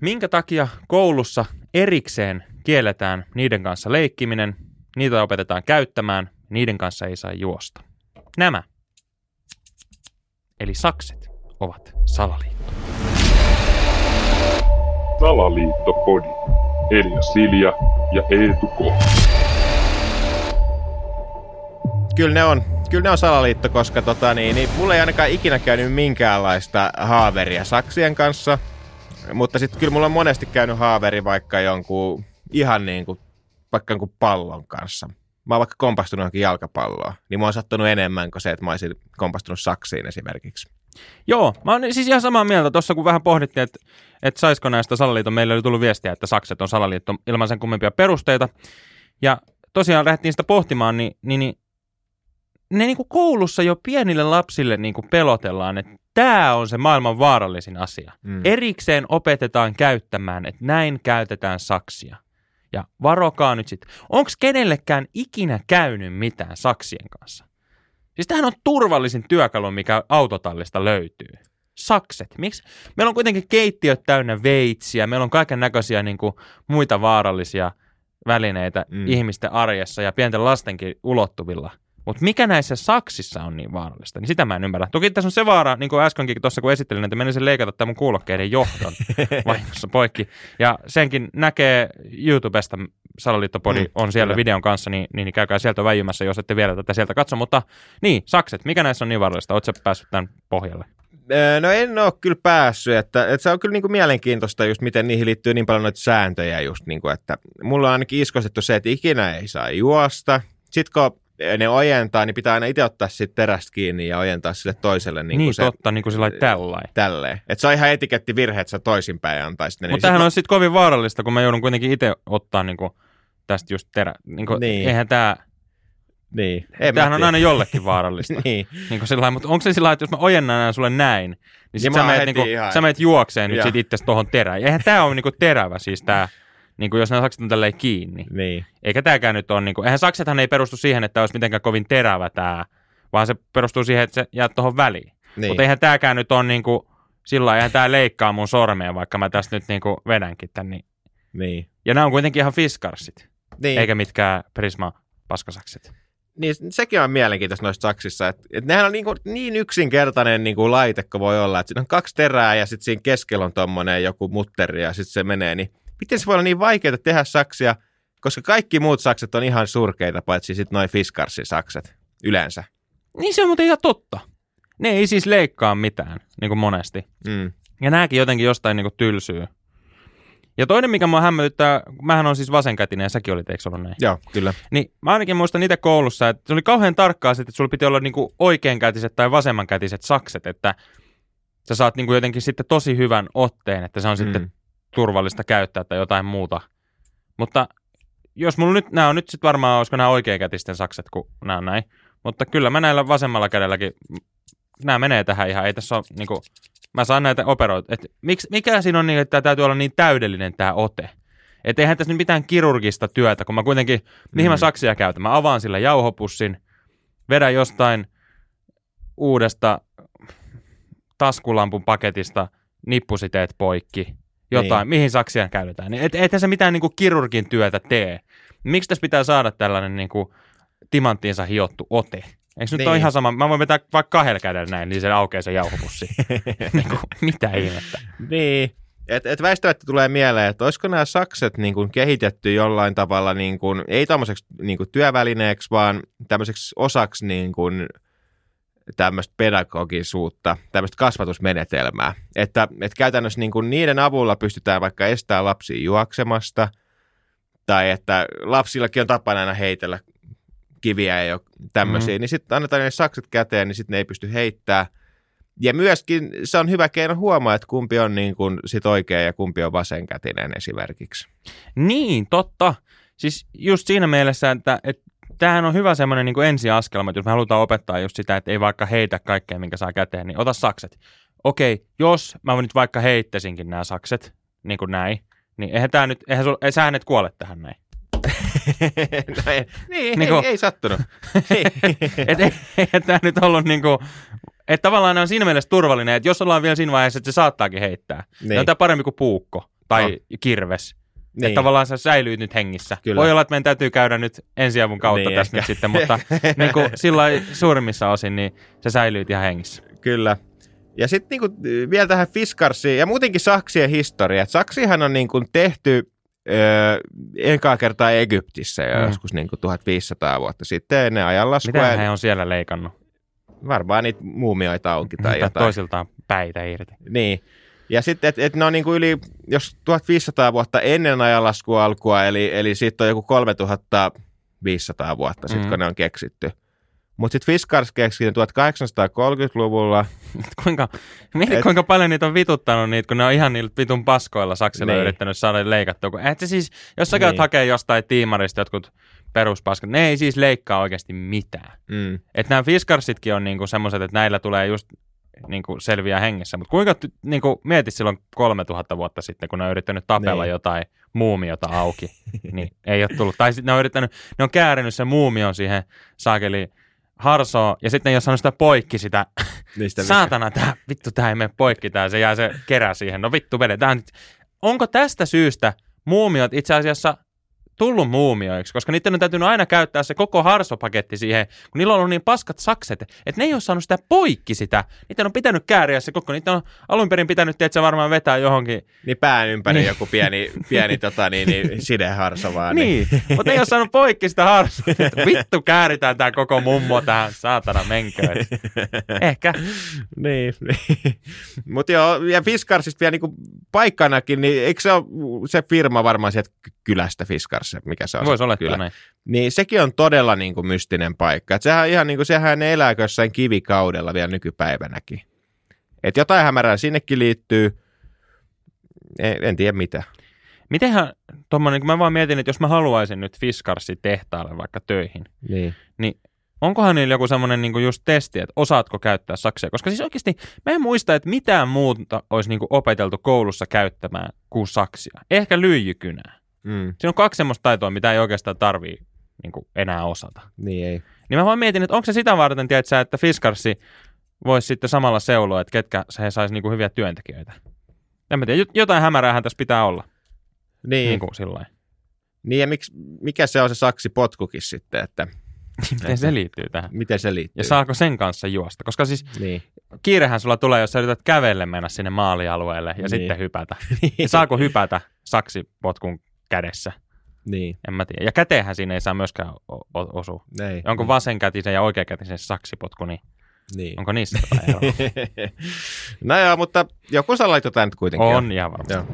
Minkä takia koulussa erikseen kielletään niiden kanssa leikkiminen, niitä opetetaan käyttämään, niiden kanssa ei saa juosta? Nämä, eli sakset, ovat salaliitto. Salaliittopodi. Elia Silja ja Eetu K. Kyllä ne on, kyllä ne on salaliitto, koska tota, niin, niin, mulla ei ainakaan ikinä käynyt minkäänlaista haaveria saksien kanssa. Mutta sitten kyllä mulla on monesti käynyt haaveri vaikka jonkun ihan niin kuin, vaikka jonkun pallon kanssa. Mä oon vaikka kompastunut johonkin jalkapalloon, niin mä oon sattunut enemmän kuin se, että mä olisin kompastunut saksiin esimerkiksi. Joo, mä oon siis ihan samaa mieltä tuossa, kun vähän pohdittiin, että, että saisiko näistä salaliiton, meille oli tullut viestiä, että sakset on salaliitto ilman sen kummempia perusteita. Ja tosiaan lähdettiin sitä pohtimaan, niin, niin, niin ne niin kuin koulussa jo pienille lapsille niin kuin pelotellaan, että tämä on se maailman vaarallisin asia. Mm. Erikseen opetetaan käyttämään, että näin käytetään saksia. Ja varokaa nyt sitten. Onko kenellekään ikinä käynyt mitään saksien kanssa? Siis tämähän on turvallisin työkalu, mikä autotallista löytyy. Sakset. Miksi? Meillä on kuitenkin keittiöt täynnä veitsiä, meillä on kaiken näköisiä niin kuin, muita vaarallisia välineitä mm. ihmisten arjessa ja pienten lastenkin ulottuvilla – mutta mikä näissä saksissa on niin vaarallista, niin sitä mä en ymmärrä. Toki tässä on se vaara, niin kuin äskenkin tuossa kun esittelin, että menisin leikata tämän mun kuulokkeiden johdon vahingossa poikki. Ja senkin näkee YouTubesta, Salaliittopodi mm, on siellä kyllä. videon kanssa, niin, niin käykää sieltä väijymässä, jos ette vielä tätä sieltä katso. Mutta niin, sakset, mikä näissä on niin vaarallista? Oletko päässyt tämän pohjalle? No en ole kyllä päässyt, että, että se on kyllä niin kuin mielenkiintoista just miten niihin liittyy niin paljon noita sääntöjä just niin kuin, että mulla on ainakin iskostettu se, että ikinä ei saa juosta. Sitten kun ne ojentaa, niin pitää aina itse ottaa sit terästä kiinni ja ojentaa sille toiselle. Niin, niin se, totta, niin kuin sillä tälläin. Tälleen. Että se on ihan etikettivirhe, että sä toisinpäin antaisit ne. Mutta niin tämähän sit... on sitten kovin vaarallista, kun mä joudun kuitenkin itse ottaa niin kuin tästä just terä. Niin kuin, niin. Eihän tämä... Niin. En Tämähän on aina jollekin vaarallista. niin. niin kuin sillä mutta onko se sillä että jos mä ojennan sulle näin, niin, niin sit sä, meet, niin kuin, sä meet juokseen nyt sit itse tuohon terään. Eihän tämä ole niin kuin terävä siis tämä niin kuin jos nämä sakset on tälleen kiinni. Niin. Eikä tämäkään nyt ole, niin kuin, eihän saksethan ei perustu siihen, että olisi mitenkään kovin terävä tämä, vaan se perustuu siihen, että se jää tuohon väliin. Niin. Mutta eihän tämäkään nyt ole niin kuin, sillä eihän tämä leikkaa mun sormea, vaikka mä tästä nyt niin kuin vedänkin tän. Niin. niin. Ja nämä on kuitenkin ihan fiskarsit, niin. eikä mitkään Prisma paskasakset. Niin sekin on mielenkiintoista noissa saksissa, että, että nehän on niin, kuin, niin yksinkertainen niin kuin laite kuin voi olla, että siinä on kaksi terää ja sitten siinä keskellä on tuommoinen joku mutteri ja sitten se menee, niin miten se voi olla niin vaikeaa tehdä saksia, koska kaikki muut sakset on ihan surkeita, paitsi sitten noin Fiskarsin sakset yleensä. Niin se on muuten ihan totta. Ne ei siis leikkaa mitään, niin kuin monesti. Mm. Ja nämäkin jotenkin jostain niin kuin tylsyy. Ja toinen, mikä mua hämmätyttää, mähän on siis vasenkätinen ja säkin olit, eikö ollut näin? Joo, kyllä. Niin mä ainakin muistan niitä koulussa, että se oli kauhean tarkkaa että sulla piti olla niinku oikeankätiset tai vasemmankätiset sakset, että sä saat niinku jotenkin sitten tosi hyvän otteen, että se on mm. sitten turvallista käyttää tai jotain muuta. Mutta jos mulla nyt, nämä on nyt sitten varmaan, olisiko nämä oikeakätisten sakset, kun nämä on näin. Mutta kyllä mä näillä vasemmalla kädelläkin, nämä menee tähän ihan, ei tässä ole niin kuin, mä saan näitä operoita. Et miksi, mikä siinä on niin, että tämä täytyy olla niin täydellinen tämä ote? Että eihän tässä nyt mitään kirurgista työtä, kun mä kuitenkin, mihin mm. mä saksia käytän? Mä avaan sillä jauhopussin, vedän jostain uudesta taskulampun paketista nippusiteet poikki, jotain, niin. mihin saksia käytetään. Niin et, ethän se mitään niin kuin kirurgin työtä tee. Miksi tässä pitää saada tällainen niin kuin, timanttiinsa hiottu ote? Eikö nyt niin. ole ihan sama? Mä voin vetää vaikka kahdella kädellä näin, niin se aukeaa se jauhopussi. niin kuin, mitä ihmettä? Niin. Et, et väistämättä tulee mieleen, että olisiko nämä sakset niin kuin kehitetty jollain tavalla, niin kuin, ei tämmöiseksi niin kuin työvälineeksi, vaan tämmöiseksi osaksi niin kuin, tämmöistä pedagogisuutta, tämmöistä kasvatusmenetelmää. Että, että käytännössä niin kuin niiden avulla pystytään vaikka estämään lapsia juoksemasta, tai että lapsillakin on tapana aina heitellä kiviä ja tämmöisiä, mm. niin sitten annetaan ne sakset käteen, niin sitten ne ei pysty heittämään. Ja myöskin se on hyvä keino huomaa, että kumpi on niin kuin sit oikea ja kumpi on vasenkätinen esimerkiksi. Niin, totta. Siis just siinä mielessä, että, että tämähän on hyvä semmoinen niin ensiaskelma, että jos me halutaan opettaa just sitä, että ei vaikka heitä kaikkea, minkä saa käteen, niin ota sakset. Okei, jos mä nyt vaikka heittäisinkin nämä sakset, niin kuin näin, niin eihän tämä nyt, eihän sul, ei, sähän et kuole tähän näin. no ei, niin, niin kuin, ei, ei sattunut. et, ei, eihän tämä nyt ollut niin kuin, että tavallaan ne on siinä mielessä turvallinen, että jos ollaan vielä siinä vaiheessa, että se saattaakin heittää, niin, niin on tämä parempi kuin puukko. tai On. kirves. Niin. Niin. Että tavallaan sä säilyit nyt hengissä. Kyllä. Voi olla, että meidän täytyy käydä nyt ensiavun kautta Niin, tässä ehkä. nyt sitten, mutta niin kuin sillä suurimmissa osin, niin sä säilyit ihan hengissä. Kyllä. Ja sitten niinku, vielä tähän Fiskarsiin ja muutenkin saksien historia. Et saksihan on niinku tehty öö, ekaa kertaa Egyptissä jo Mm. joskus niinku 1500 vuotta sitten ennen ajanlaskua. Mitä he on siellä leikannut? Varmaan niitä muumioita auki tai Tai jotain. toisiltaan päitä irti. Niin. Ja sitten, että et ne on niinku yli, jos 1500 vuotta ennen ajanlaskua alkua, eli, eli siitä on joku 3500 vuotta sitten, Mm. kun ne on keksitty. Mutta sitten Fiskars keksittiin 1830-luvulla. Et kuinka, mieti, Et- kuinka paljon niitä on vituttanut niitä, kun ne on ihan niillä vitun paskoilla saksilla Niin. yrittänyt saada leikattua. Kun, et se siis, jos sä käyt Niin. hakee jostain tiimarista jotkut peruspaskat, ne ei siis leikkaa oikeasti mitään. Mm. Että nämä Fiskarsitkin on niinku semmoiset, että näillä tulee just niinku selviä hengessä. Mutta kuinka, ty- niinku, mieti silloin 3000 vuotta sitten, kun ne on yrittänyt tapella Niin. jotain muumiota auki, niin ei ole tullut. Tai sitten ne on yrittänyt, ne on käärinyt sen muumion siihen saakeli harsoon, ja sitten ne ei ole saanut sitä poikki sitä Niistä Saatana, tää, vittu, tää ei mene poikki tää, se jää se kerä siihen. No vittu, vedetään nyt. Onko tästä syystä muumiot itse asiassa tullut muumioiksi, koska niiden on täytynyt aina käyttää se koko harsopaketti siihen, kun niillä on ollut niin paskat sakset, että ne ei ole saanut sitä poikki sitä. Niiden on pitänyt kääriä se koko, niiden on alun perin pitänyt, että se varmaan vetää johonkin. Niin pään ympäri Niin. niin. joku pieni, pieni tota, niin, niin, sideharso vaan. Niin, mutta ne ei ole saanut poikki sitä harsoa. Vittu, kääritään tää koko mummo tähän, saatana menköön. Ehkä. niin. niin. Mutta joo, ja Fiskarsista vielä niinku paikkanakin, niin eikö se ole se firma varmaan sieltä kylästä Fiskars, mikä se on? Voisi se olettaa kylä? näin. Niin sekin on todella niinku mystinen paikka. Et sehän, on ihan niinku, sehän elää jossain kivikaudella vielä nykypäivänäkin. Et jotain hämärää sinnekin liittyy. En, en tiedä mitä. Mitenhän tuommoinen, kun mä vaan mietin, että jos mä haluaisin nyt Fiskarsi tehtaalle vaikka töihin, Niin. niin onkohan niillä joku semmoinen niin just testi, että osaatko käyttää saksia? Koska siis oikeasti mä en muista, että mitään muuta olisi niin opeteltu koulussa käyttämään kuin saksia. Ehkä lyijykynää. Mm, Siinä on kaksi semmoista taitoa, mitä ei oikeastaan tarvii niin enää osata. niin ei. Niin mä vaan mietin, että onko se sitä varten, tiedät sä, että Fiskarsi voisi sitten samalla seuloa, että ketkä he saisi niin hyviä työntekijöitä. En mä tiedä, jot- jotain hämäräähän tässä pitää olla. Niin, Niin niin, kuin sillä lailla. niin ja miksi, mikä se on se saksipotkukin sitten, että Miten se liittyy tähän? miten se liittyy? Ja saako sen kanssa juosta? Koska siis Niin. kiirehän sulla tulee, jos sä yrität kävelle mennä sinne maalialueelle ja Niin. sitten hypätä. Ja saako hypätä saksipotkun kädessä? niin, En mä tiedä. Ja käteenhän siinä ei saa myöskään o- osua. ei. Ja onko vasenkätisen ja oikeakätisen saksipotku, niin Niin. onko niissä jotain eroa? no joo, mutta joku sä laitot nyt kuitenkin. On ihan varmasti. Joo.